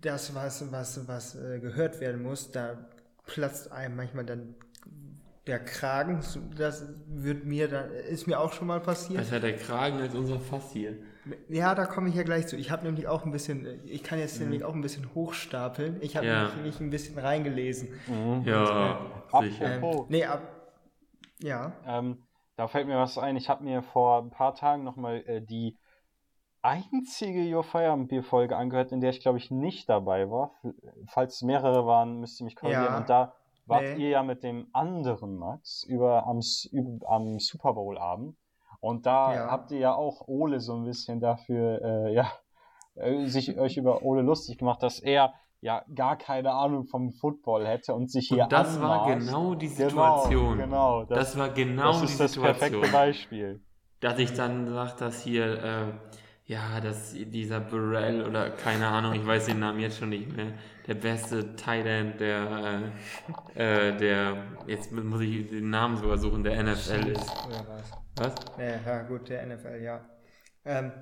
das, was, was, was äh, gehört werden muss, da platzt einem manchmal dann der Kragen, das wird mir dann, ist mir auch schon mal passiert. Ja der Kragen als unser Fass hier. Ja, da komme ich ja gleich zu. Ich habe nämlich auch ein bisschen, ich kann jetzt mhm. nämlich auch ein bisschen hochstapeln. Ich habe ja. mich, ein bisschen reingelesen. Mhm. Ja, Und, äh, sicher. Ähm, nee, ab, ja. Ähm, da fällt mir was ein. Ich habe mir vor ein paar Tagen nochmal äh, die einzige Your Feierabend Bier Folge angehört, in der ich glaube ich nicht dabei war. Falls mehrere waren, müsst ihr mich korrigieren. Ja. Und da wart nee. ihr ja mit dem anderen Max über am, über, am Super Bowl Abend. Und da ja. habt ihr ja auch Ole so ein bisschen dafür, äh, ja, äh, sich euch über Ole lustig gemacht, dass er ja gar keine Ahnung vom Football hätte und sich hier und das anmaßt. war genau die genau, Situation. Genau, genau das, das, war genau das ist die Situation. Das perfekte Beispiel. Dass ich dann sage, dass hier, äh, ja, dass dieser Burrell oder keine Ahnung, ich weiß den Namen jetzt schon nicht mehr, der beste Thailand, der, äh, äh, der, jetzt muss ich den Namen sogar suchen, der NFL ist. Oder was? Was? Ja, ja, gut, der NFL, ja. Ähm,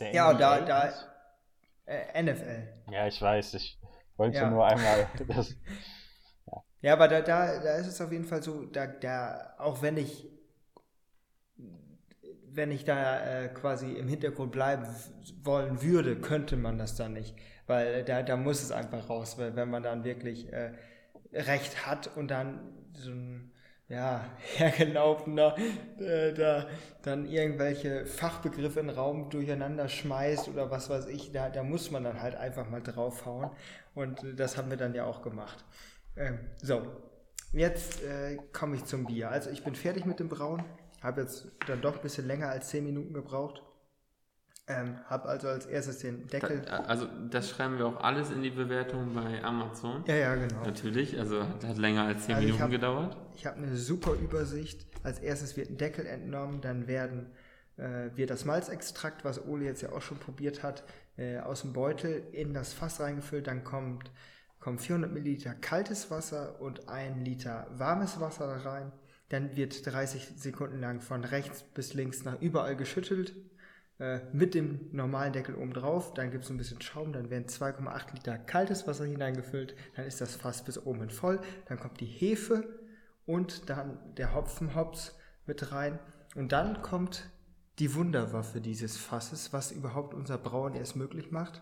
der ja, da, da, äh, NFL. Ja, ich weiß, ich wollte ja. nur einmal das. Ja. ja, aber da, da, da ist es auf jeden Fall so, da, da auch wenn ich wenn ich da äh, quasi im Hintergrund bleiben wollen würde, könnte man das dann nicht. Weil da, da muss es einfach raus, weil wenn man dann wirklich äh, Recht hat und dann so ein ja, hergelaufener äh, da dann irgendwelche Fachbegriffe in den Raum durcheinander schmeißt oder was weiß ich, da, da muss man dann halt einfach mal draufhauen. Und äh, das haben wir dann ja auch gemacht. Ähm, so, jetzt äh, komme ich zum Bier. Also ich bin fertig mit dem Brauen. Habe jetzt dann doch ein bisschen länger als 10 Minuten gebraucht. Ähm, habe also als erstes den Deckel. Da, also das schreiben wir auch alles in die Bewertung bei Amazon. Ja, ja, genau. Natürlich, also hat länger als 10 also Minuten hab, gedauert. Ich habe eine super Übersicht. Als erstes wird ein Deckel entnommen, dann werden äh, wird das Malzextrakt, was Ole jetzt ja auch schon probiert hat, äh, aus dem Beutel in das Fass reingefüllt. Dann kommt, kommen 400 Milliliter kaltes Wasser und ein Liter warmes Wasser da rein. Dann wird 30 Sekunden lang von rechts bis links nach überall geschüttelt äh, mit dem normalen Deckel oben drauf. Dann gibt es ein bisschen Schaum, dann werden 2,8 Liter kaltes Wasser hineingefüllt. Dann ist das Fass bis oben voll. Dann kommt die Hefe und dann der Hopfenhops mit rein. Und dann kommt die Wunderwaffe dieses Fasses, was überhaupt unser Brauen erst möglich macht.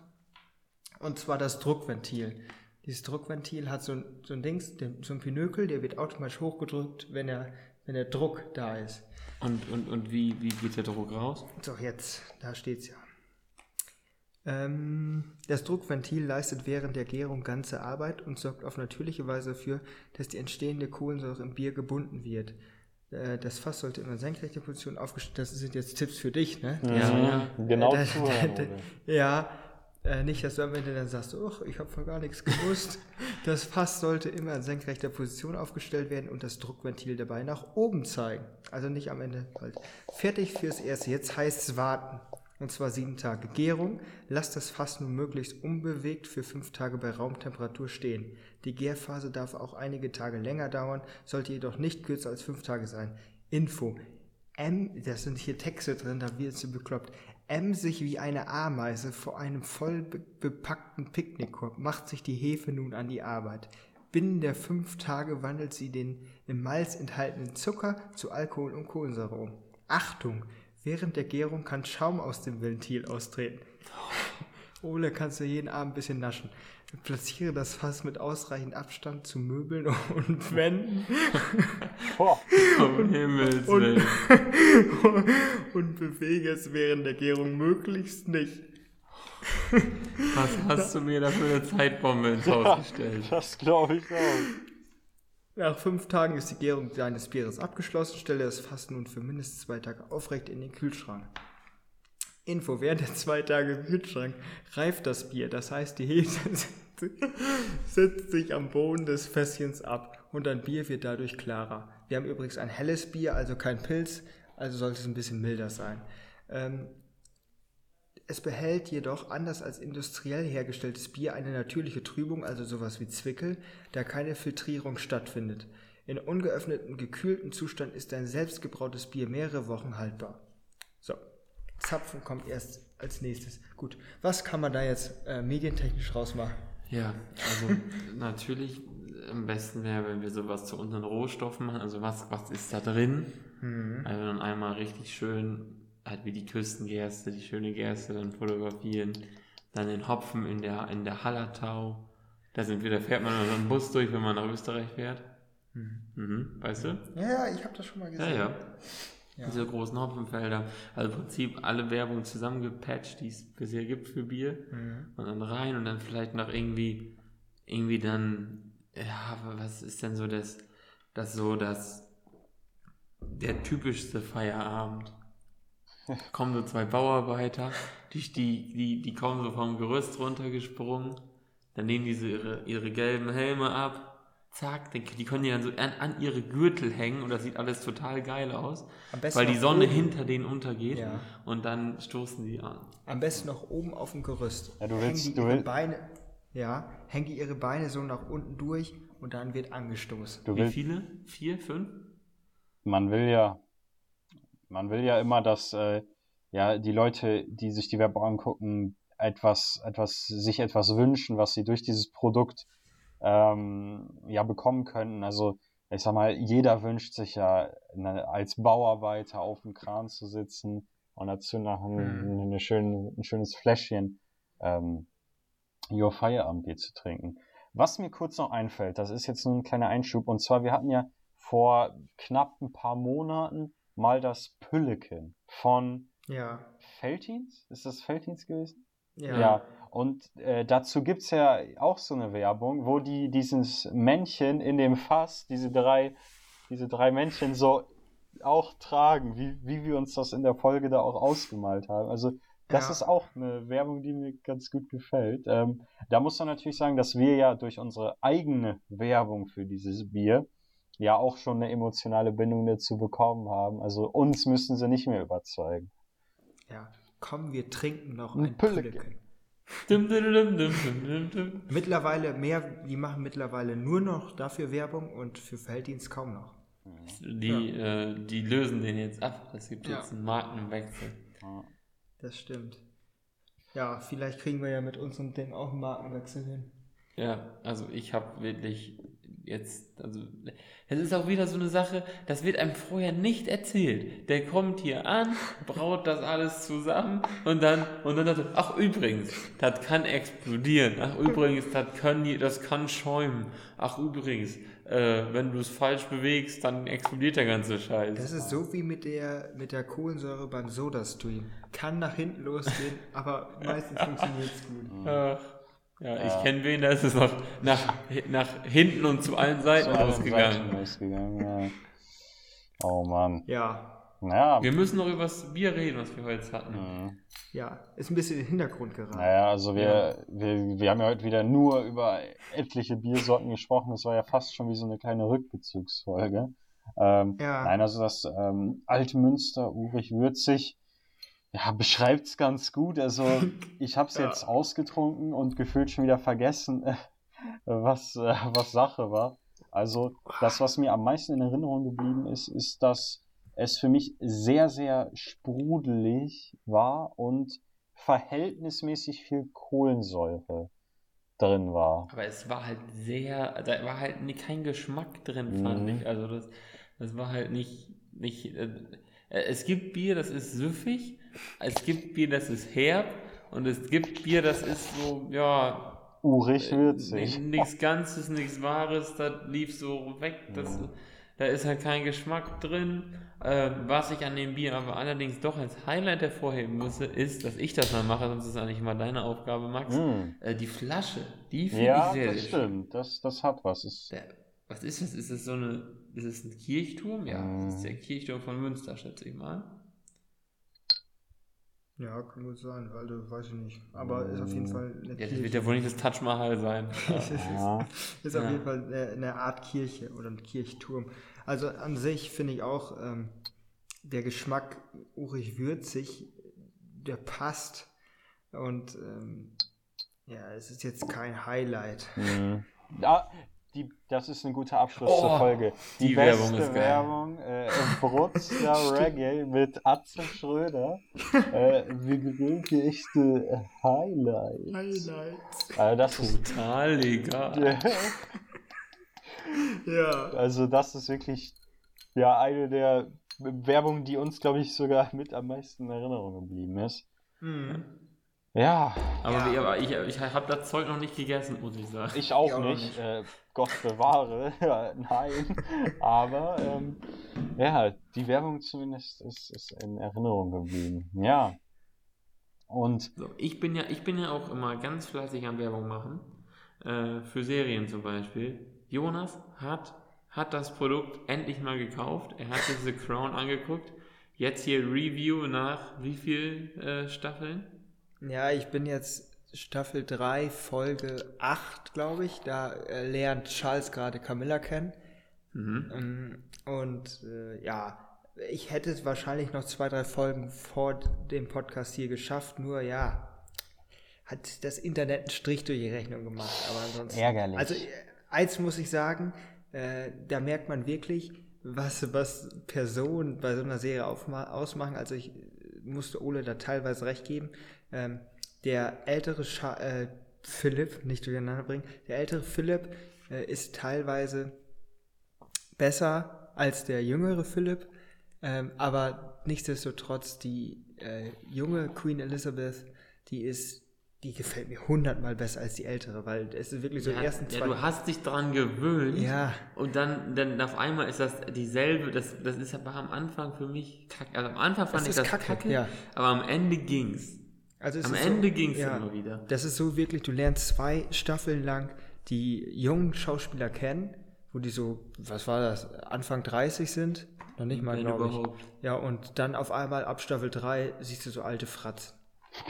Und zwar das Druckventil. Dieses Druckventil hat so ein, so ein Dings, so ein Pinökel, der wird automatisch hochgedrückt, wenn der, wenn der Druck da ist. Und, und, und wie, wie geht der Druck raus? So, jetzt, da steht's ja. Ähm, das Druckventil leistet während der Gärung ganze Arbeit und sorgt auf natürliche Weise dafür, dass die entstehende Kohlensäure im Bier gebunden wird. Äh, das Fass sollte in einer senkrechten Position aufgestellt Das sind jetzt Tipps für dich, ne? Ja, ja. genau. Äh, zuhören, ja, äh, nicht, dass du am Ende dann sagst, oh, ich habe von gar nichts gewusst. das Fass sollte immer in senkrechter Position aufgestellt werden und das Druckventil dabei nach oben zeigen. Also nicht am Ende halt. Fertig fürs Erste. Jetzt heißt es warten. Und zwar sieben Tage Gärung. Lasst das Fass nun möglichst unbewegt für fünf Tage bei Raumtemperatur stehen. Die Gärphase darf auch einige Tage länger dauern, sollte jedoch nicht kürzer als fünf Tage sein. Info. M, das sind hier Texte drin, da wird es bekloppt emsig wie eine Ameise vor einem voll bepackten Picknickkorb macht sich die Hefe nun an die Arbeit. Binnen der fünf Tage wandelt sie den im Malz enthaltenen Zucker zu Alkohol und Kohlensäure um. Achtung! Während der Gärung kann Schaum aus dem Ventil austreten. Ole kannst du jeden Abend ein bisschen naschen. Platziere das Fass mit ausreichend Abstand zu Möbeln und Wänden Boah, Um Himmels und, Willen. und bewege es während der Gärung möglichst nicht. Was hast du mir da für eine Zeitbombe ins Haus gestellt? das glaube ich auch. Nach fünf Tagen ist die Gärung deines Bieres abgeschlossen. Stelle das Fass nun für mindestens zwei Tage aufrecht in den Kühlschrank. Info, während der zwei Tage im Kühlschrank reift das Bier. Das heißt, die Hefe setzt sich am Boden des Fässchens ab und dein Bier wird dadurch klarer. Wir haben übrigens ein helles Bier, also kein Pilz, also sollte es ein bisschen milder sein. Ähm, es behält jedoch, anders als industriell hergestelltes Bier, eine natürliche Trübung, also sowas wie Zwickel, da keine Filtrierung stattfindet. In ungeöffnetem, gekühlten Zustand ist ein selbstgebrautes Bier mehrere Wochen haltbar. So, Zapfen kommt erst als nächstes. Gut, was kann man da jetzt äh, medientechnisch rausmachen? Ja, also natürlich am besten wäre, wenn wir sowas zu unseren Rohstoffen machen. Also was, was ist da drin? Also dann einmal richtig schön, halt wie die Küstengerste, die schöne Gerste dann fotografieren. Dann den Hopfen in der, in der Hallertau. Da sind wir, da fährt man mit dem Bus durch, wenn man nach Österreich fährt. Mhm, weißt du? Ja, ja, ich habe das schon mal Ja, gesehen. Ja. Diese großen Hopfenfelder. Also im Prinzip alle Werbung zusammengepatcht, die es bisher gibt für Bier. Und dann rein und dann vielleicht noch irgendwie, irgendwie dann, ja, was ist denn so das, das so das, der typischste Feierabend? kommen so zwei Bauarbeiter, die, die, die, die kommen so vom Gerüst runtergesprungen, dann nehmen die so ihre, ihre gelben Helme ab, zack, die, die können die dann so an, an ihre Gürtel hängen und das sieht alles total geil aus, Am besten weil die Sonne oben. hinter denen untergeht Ja. und dann stoßen die an. Am besten noch oben auf dem Gerüst. Ja, du Hängen willst- die du ihre will- Beine, ja, hängen die ihre Beine so nach unten durch und dann wird angestoßen. Du Wie willst, viele? Vier, fünf? man will ja, man will ja immer, dass äh, ja die Leute, die sich die Werbung angucken, etwas, etwas, sich etwas wünschen, was sie durch dieses Produkt ähm, ja bekommen könnten. Also ich sag mal, jeder wünscht sich ja ne, als Bauarbeiter auf dem Kran zu sitzen und dazu noch ein, eine schöne, ein schönes Fläschchen ähm, Your Feierabend Bier zu trinken. Was mir kurz noch einfällt, das ist jetzt nur ein kleiner Einschub, und zwar, wir hatten ja vor knapp ein paar Monaten mal das Pülleken von Ja, Feltins. Ist das Feltins gewesen? ja. Ja. Und äh, dazu gibt's ja auch so eine Werbung, wo die dieses Männchen in dem Fass, diese drei, diese drei Männchen so auch tragen, wie, wie wir uns das in der Folge da auch ausgemalt haben. Also das Ja. ist auch eine Werbung, die mir ganz gut gefällt. Ähm, da muss man natürlich sagen, dass wir ja durch unsere eigene Werbung für dieses Bier ja auch schon eine emotionale Bindung dazu bekommen haben. Also uns müssen sie nicht mehr überzeugen. ja. Komm, wir trinken noch Ein ein Pülleken. Dum, dum, dum, dum, dum, dum, dum. Mittlerweile mehr, die machen mittlerweile nur noch dafür Werbung und für Felddienst kaum noch. Die, äh, die lösen den jetzt ab. Es gibt Ja. jetzt einen Markenwechsel. Das stimmt. Ja, vielleicht kriegen wir ja mit unserem Ding auch einen Markenwechsel hin. Ja, also ich habe wirklich jetzt, also es ist auch wieder so eine Sache, das wird einem vorher nicht erzählt. Der kommt hier an, braut das alles zusammen und dann und dann sagt er, ach übrigens, das kann explodieren. Ach übrigens, das kann das kann schäumen. Ach übrigens, äh, wenn du es falsch bewegst, dann explodiert der ganze Scheiß. Das ist so wie mit der, mit der Kohlensäure beim Soda-Stream. Kann nach hinten losgehen, aber meistens funktioniert es gut. Ach, ja, ich kenne wen, da ist es noch nach, nach hinten und zu allen Seiten ausgegangen. Seiten losgegangen, ja. Oh Mann. Ja, Naja, Wir müssen noch über das Bier reden, was wir heute hatten. mhm. ja, ist ein bisschen in den Hintergrund geraten. naja, also wir, wir, wir haben ja heute wieder nur über etliche Biersorten gesprochen. Das war ja fast schon wie so eine kleine Rückbezugsfolge. Ähm, Ja. Nein, also das ähm, Alte Münster, Ulrich Würzig, ja, beschreibt's ganz gut. Also ich habe es Ja. jetzt ausgetrunken und gefühlt schon wieder vergessen, was, äh, was Sache war. Also das, was mir am meisten in Erinnerung geblieben ist, ist, dass es für mich sehr, sehr sprudelig war und verhältnismäßig viel Kohlensäure drin war. Aber es war halt sehr, da war halt kein Geschmack drin, fand Mhm. ich. Also das, das war halt nicht, nicht, äh, es gibt Bier, das ist süffig, es gibt Bier, das ist herb Und es gibt Bier, das ist so, ja, Urig würzig. nichts Ganzes, nichts Wahres, das lief so weg. Das, Da ist halt kein Geschmack drin. Äh, was ich an dem Bier aber allerdings doch als Highlight hervorheben müsse, ist, dass ich das mal mache, sonst ist es eigentlich mal deine Aufgabe, Max. Mm. Äh, die Flasche, die finde ich Ja, sehr, das sehr schön. stimmt. Das, das hat was. Ist, Der, was ist das? Ist es so eine. Ist es ein Kirchturm? Ja, das ist der Kirchturm von Münster, schätze ich mal. Ja, kann gut sein, weil du weiß ich nicht. Aber ist auf jeden Fall eine Ja, das wird ja wohl nicht das Taj Mahal sein. ja. ist auf Ja. jeden Fall eine, eine Art Kirche oder ein Kirchturm. Also an sich finde ich auch ähm, der Geschmack urig-würzig, der passt. Und ähm, ja, es ist jetzt kein Highlight. Mhm. Ja, die, das ist ein guter Abschluss Oh, zur Folge. Die, die beste Werbung ist geil. Werbung äh, Brutzler Reggae mit Atze Schröder. äh, wir gewinnen die echte Highlights. Highlights. Also das ist, Total legal. Ja. also das ist wirklich ja eine der Werbungen, die uns, glaube ich, sogar mit am meisten in Erinnerung geblieben ist. Mhm. Ja, Aber, Ja. wie- aber ich, ich habe das Zeug noch nicht gegessen, muss ich sagen. ich auch Ich auch nicht. nicht. Äh, Gott bewahre. Nein. Aber ähm, ja, die Werbung zumindest ist, ist in Erinnerung geblieben. Ja. Und So, ich, bin ja, ich bin ja auch immer ganz fleißig am Werbung machen. Äh, für Serien zum Beispiel. Jonas hat, hat das Produkt endlich mal gekauft. Er hat sich The Crown angeguckt. Jetzt hier Review nach wie viel äh, Staffeln? Ja, ich bin jetzt Staffel 3, Folge 8, glaube ich. Da äh, lernt Charles gerade Camilla kennen. Mhm. Ähm, und äh, ja, ich hätte es wahrscheinlich noch zwei, drei Folgen vor dem Podcast hier geschafft. Nur ja, hat das Internet einen Strich durch die Rechnung gemacht. Aber ansonsten. Ärgerlich. Also, eins muss ich sagen, äh, da merkt man wirklich, was, was Personen bei so einer Serie aufma ausmachen. Also, ich äh, musste Ole da teilweise recht geben. Ähm, der ältere Scha äh, Philipp, nicht durcheinander bringen, der ältere Philipp äh, ist teilweise besser als der jüngere Philipp, ähm, aber nichtsdestotrotz die äh, junge Queen Elizabeth, die ist, die gefällt mir hundertmal besser als die ältere, weil es ist wirklich so Ja, die ersten ja, zwei. du hast dich dran gewöhnt. Ja. Und dann, dann auf einmal ist das dieselbe. Das, das ist aber am Anfang für mich kacke. Also am Anfang fand Das ich das kacke, kacke, ja. aber am Ende ging's. Also es Am Ende so, ging's ja, immer wieder. Das ist so wirklich, du lernst zwei Staffeln lang die jungen Schauspieler kennen, wo die so, was war das, Anfang 30 sind? Noch nicht mal, glaube ich. Ja, und dann auf einmal ab Staffel 3 siehst du so alte Fratzen.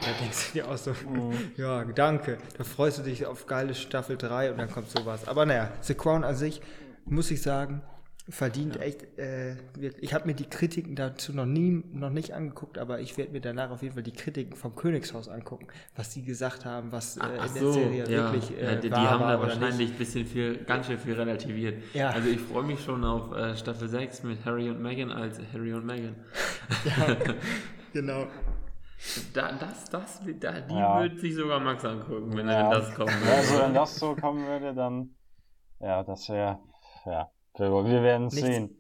Da denkst du dir auch so, ja, danke. Da freust du dich auf geile Staffel 3 und dann kommt sowas. Aber naja, The Crown an sich, muss ich sagen, verdient echt. Äh, ich habe mir die Kritiken dazu noch nie, noch nicht angeguckt, aber ich werde mir danach auf jeden Fall die Kritiken vom Königshaus angucken, was die gesagt haben, was äh, Ach in der so, Serie ja. wirklich äh, ja, die, die wahr haben war da wahrscheinlich ein bisschen viel, ganz schön viel relativiert. Ja. Also ich freue mich schon auf äh, Staffel 6 mit Harry und Meghan als Harry und Meghan. Genau. Da, das, das, da, die Ja. würde sich sogar Max angucken, wenn ja, er das kommen würde. also wenn das so kommen würde, dann ja, das wäre ja, wir, werden es sehen.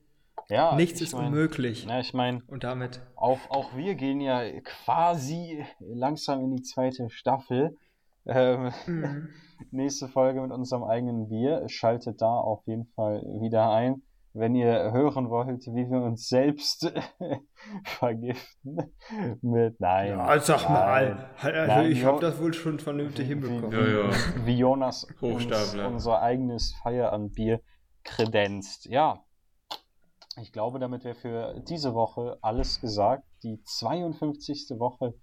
Ja, Nichts ich ist mein, unmöglich. Ja, ich meine, Und damit, auch, auch wir gehen ja quasi langsam in die zweite Staffel. Ähm, Mhm. nächste Folge mit unserem eigenen Bier. Schaltet da auf jeden Fall wieder ein, wenn ihr hören wollt, wie wir uns selbst vergiften. Mit nein. ja, sag mal, nein. also Nein, ich habe das wohl schon vernünftig hinbekommen. Ja, ja. Wie Jonas uns Hochstapler. unser eigenes Feierabendbier kredenzt. Ja, ich glaube, damit wäre für diese Woche alles gesagt. Die 52. Woche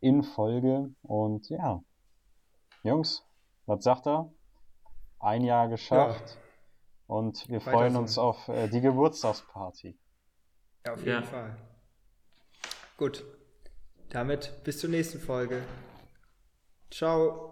in Folge. Und ja, Jungs, was sagt er? Ein Jahr geschafft. Und wir Weiter freuen uns auf äh, die Geburtstagsparty. Ja, auf jeden Ja. Fall. Gut. Damit bis zur nächsten Folge. Ciao.